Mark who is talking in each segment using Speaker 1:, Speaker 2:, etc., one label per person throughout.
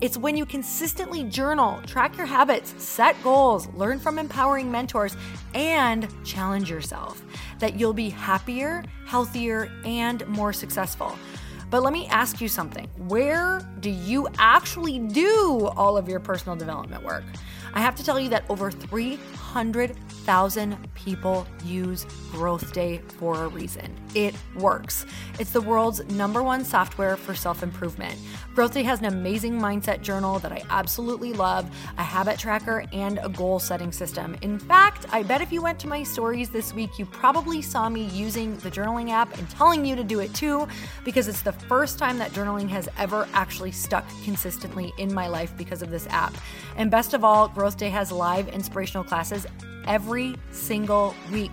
Speaker 1: It's when you consistently journal, track your habits, set goals, learn from empowering mentors, and challenge yourself that you'll be happier, healthier, and more successful. But let me ask you something. Where do you actually do all of your personal development work? I have to tell you that over 300,000 people use Growth Day for a reason. It works. It's the world's number one software for self improvement. Growth Day has an amazing mindset journal that I absolutely love, a habit tracker, and a goal setting system. In fact, I bet if you went to my stories this week, you probably saw me using the journaling app and telling you to do it too, because it's the first time that journaling has ever actually stuck consistently in my life because of this app. And best of all, Growth Day has live inspirational classes every single week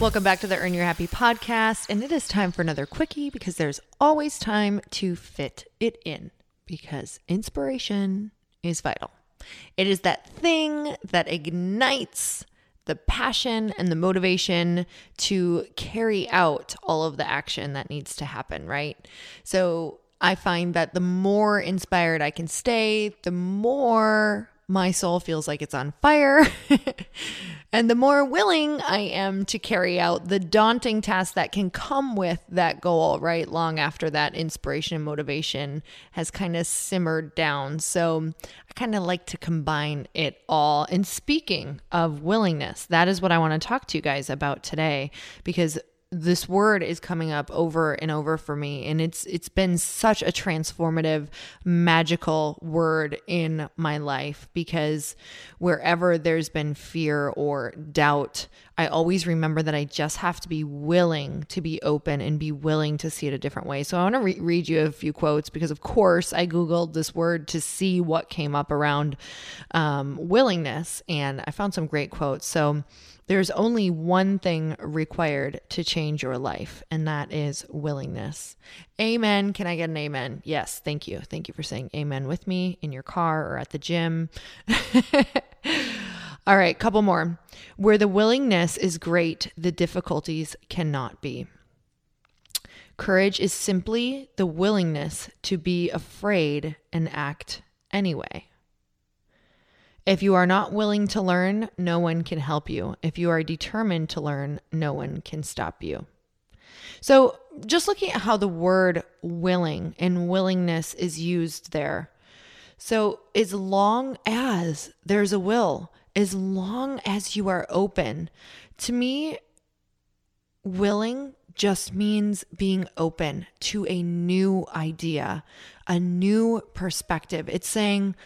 Speaker 1: Welcome back to the Earn Your Happy podcast. And it is time for another quickie because there's always time to fit it in because inspiration is vital. It is that thing that ignites the passion and the motivation to carry out all of the action that needs to happen, right? So I find that the more inspired I can stay, the more my soul feels like it's on fire. and the more willing I am to carry out the daunting tasks that can come with that goal, right? Long after that inspiration and motivation has kind of simmered down. So I kind of like to combine it all. And speaking of willingness, that is what I want to talk to you guys about today because this word is coming up over and over for me and it's it's been such a transformative magical word in my life because wherever there's been fear or doubt I always remember that I just have to be willing to be open and be willing to see it a different way. So I want to re- read you a few quotes because, of course, I Googled this word to see what came up around um, willingness and I found some great quotes. So there's only one thing required to change your life, and that is willingness. Amen. Can I get an amen? Yes. Thank you. Thank you for saying amen with me in your car or at the gym. All right, couple more. Where the willingness is great, the difficulties cannot be. Courage is simply the willingness to be afraid and act anyway. If you are not willing to learn, no one can help you. If you are determined to learn, no one can stop you. So, just looking at how the word willing and willingness is used there. So, as long as there's a will, as long as you are open, to me, willing just means being open to a new idea, a new perspective. It's saying,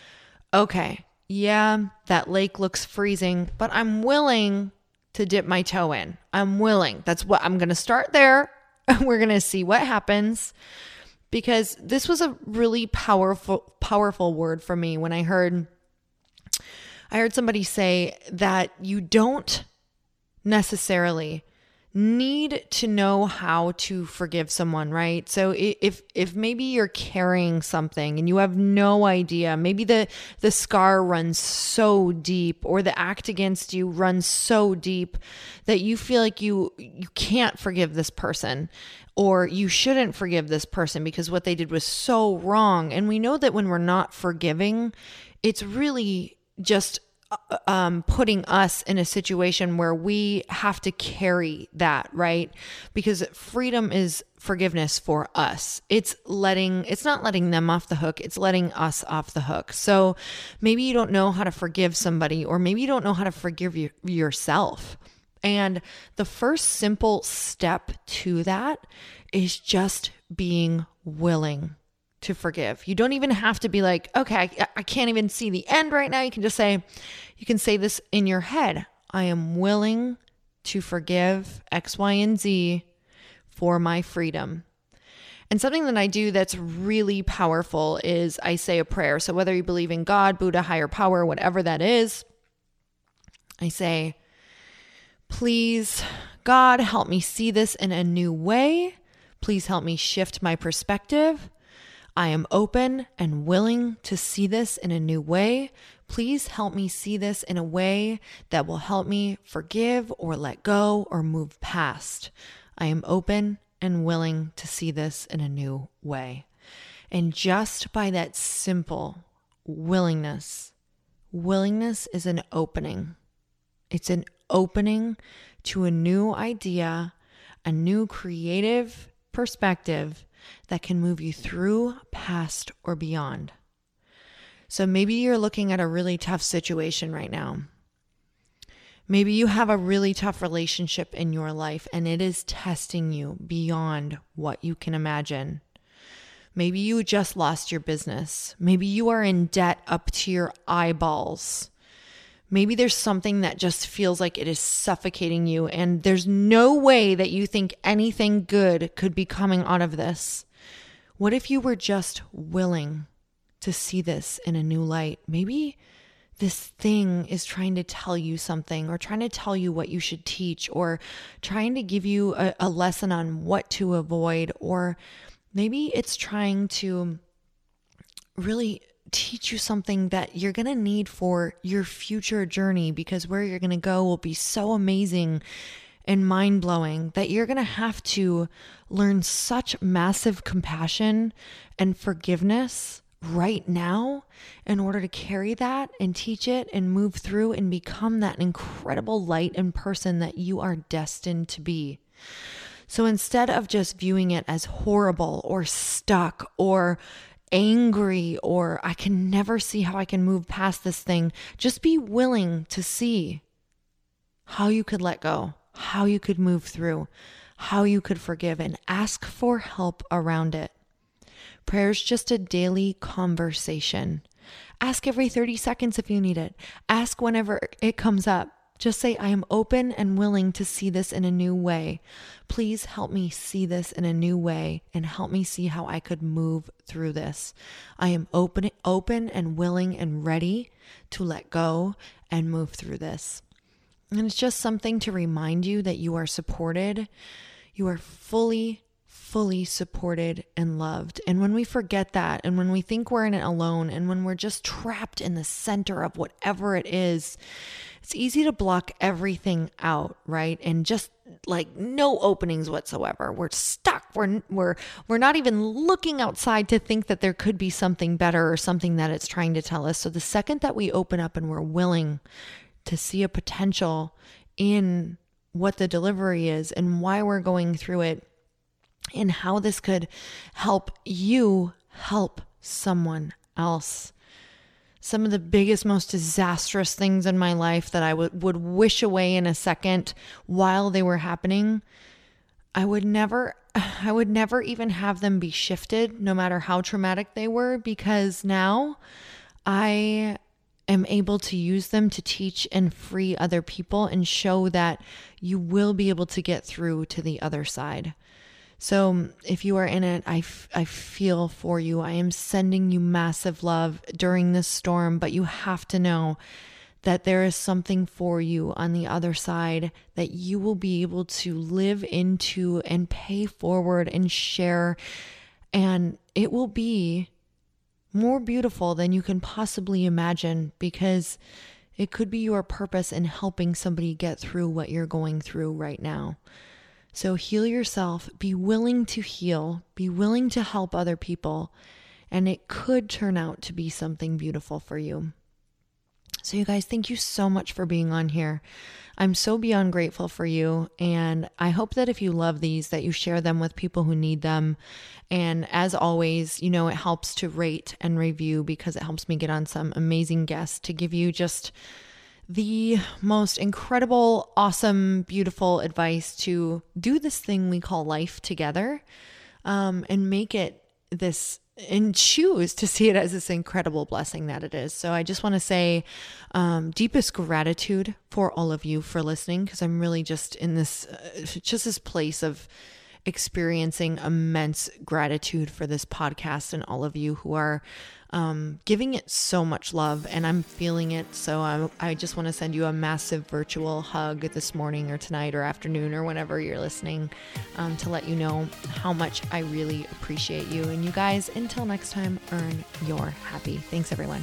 Speaker 1: okay, yeah, that lake looks freezing, but I'm willing to dip my toe in. I'm willing. That's what I'm going to start there. We're going to see what happens because this was a really powerful powerful word for me when I heard I heard somebody say that you don't necessarily need to know how to forgive someone, right? So if if maybe you're carrying something and you have no idea, maybe the the scar runs so deep or the act against you runs so deep that you feel like you you can't forgive this person or you shouldn't forgive this person because what they did was so wrong. And we know that when we're not forgiving, it's really just uh, um, putting us in a situation where we have to carry that, right? Because freedom is forgiveness for us. It's letting, it's not letting them off the hook, it's letting us off the hook. So maybe you don't know how to forgive somebody, or maybe you don't know how to forgive you, yourself. And the first simple step to that is just being willing to forgive. You don't even have to be like, okay, I, I, can't even see the end right now. You can just say, you can say this in your head I am willing to forgive X, Y, and Z for my freedom. And something that I do that's really powerful is I say a prayer. So whether you believe in God, Buddha, higher power, whatever that is, I say, please, God, help me see this in a new way. Please help me shift my perspective. I am open and willing to see this in a new way. Please help me see this in a way that will help me forgive or let go or move past. I am open and willing to see this in a new way. And just by that simple willingness, willingness is an opening. It's an opening to a new idea, a new creative perspective that can move you through, past, or beyond. So maybe you're looking at a really tough situation right now. Maybe you have a really tough relationship in your life and it is testing you beyond what you can imagine. Maybe you just lost your business. Maybe you are in debt up to your eyeballs. Maybe there's something that just feels like it is suffocating you, and there's no way that you think anything good could be coming out of this. What if you were just willing to see this in a new light? Maybe this thing is trying to tell you something, or trying to tell you what you should teach, or trying to give you a, a lesson on what to avoid, or maybe it's trying to really teach you something that you're going to need for your future journey because where you're going to go will be so amazing and mind blowing that you're going to have to learn such massive compassion and forgiveness right now in order to carry that and teach it and move through and become that incredible light and person that you are destined to be. So instead of just viewing it as horrible or stuck or angry or I can never see how I can move past this thing, just be willing to see how you could let go, how you could move through, how you could forgive, and ask for help around it. Prayer is just a daily conversation. Ask every 30 seconds if you need it. Ask whenever it comes up. Just say, I am open and willing to see this in a new way. Please help me see this in a new way and help me see how I could move through this. I am open, open and willing and ready to let go and move through this. And it's just something to remind you that you are supported. You are fully fully supported and loved. And when we forget that, and when we think we're in it alone, and when we're just trapped in the center of whatever it is, it's easy to block everything out, right? And just like no openings whatsoever. We're stuck. We're we're we're not even looking outside to think that there could be something better or something that it's trying to tell us. So the second that we open up and we're willing to see a potential in what the delivery is and why we're going through it, and how this could help you help someone else. Some of the biggest, most disastrous things in my life that I w- would wish away in a second while they were happening, I would never, I would never even have them be shifted, no matter how traumatic they were, because now I am able to use them to teach and free other people and show that you will be able to get through to the other side. So um, if you are in it, I, f- I feel for you. I am sending you massive love during this storm, but you have to know that there is something for you on the other side that you will be able to live into and pay forward and share. And it will be more beautiful than you can possibly imagine because it could be your purpose in helping somebody get through what you're going through right now. So heal yourself, be willing to heal, be willing to help other people, and it could turn out to be something beautiful for you. So, you guys, thank you so much for being on here. I'm so beyond grateful for you. And I hope that if you love these, that you share them with people who need them. And as always, you know, it helps to rate and review because it helps me get on some amazing guests to give you just the most incredible, awesome, beautiful advice to do this thing we call life together um, and make it this and choose to see it as this incredible blessing that it is. So I just want to say um, deepest gratitude for all of you for listening because I'm really just in this uh, just this place of experiencing immense gratitude for this podcast and all of you who are um, giving it so much love, and I'm feeling it. So I, I just want to send you a massive virtual hug this morning or tonight or afternoon or whenever you're listening um, to let you know how much I really appreciate you. And you guys, until next time, earn your happy. Thanks, everyone.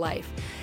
Speaker 1: life.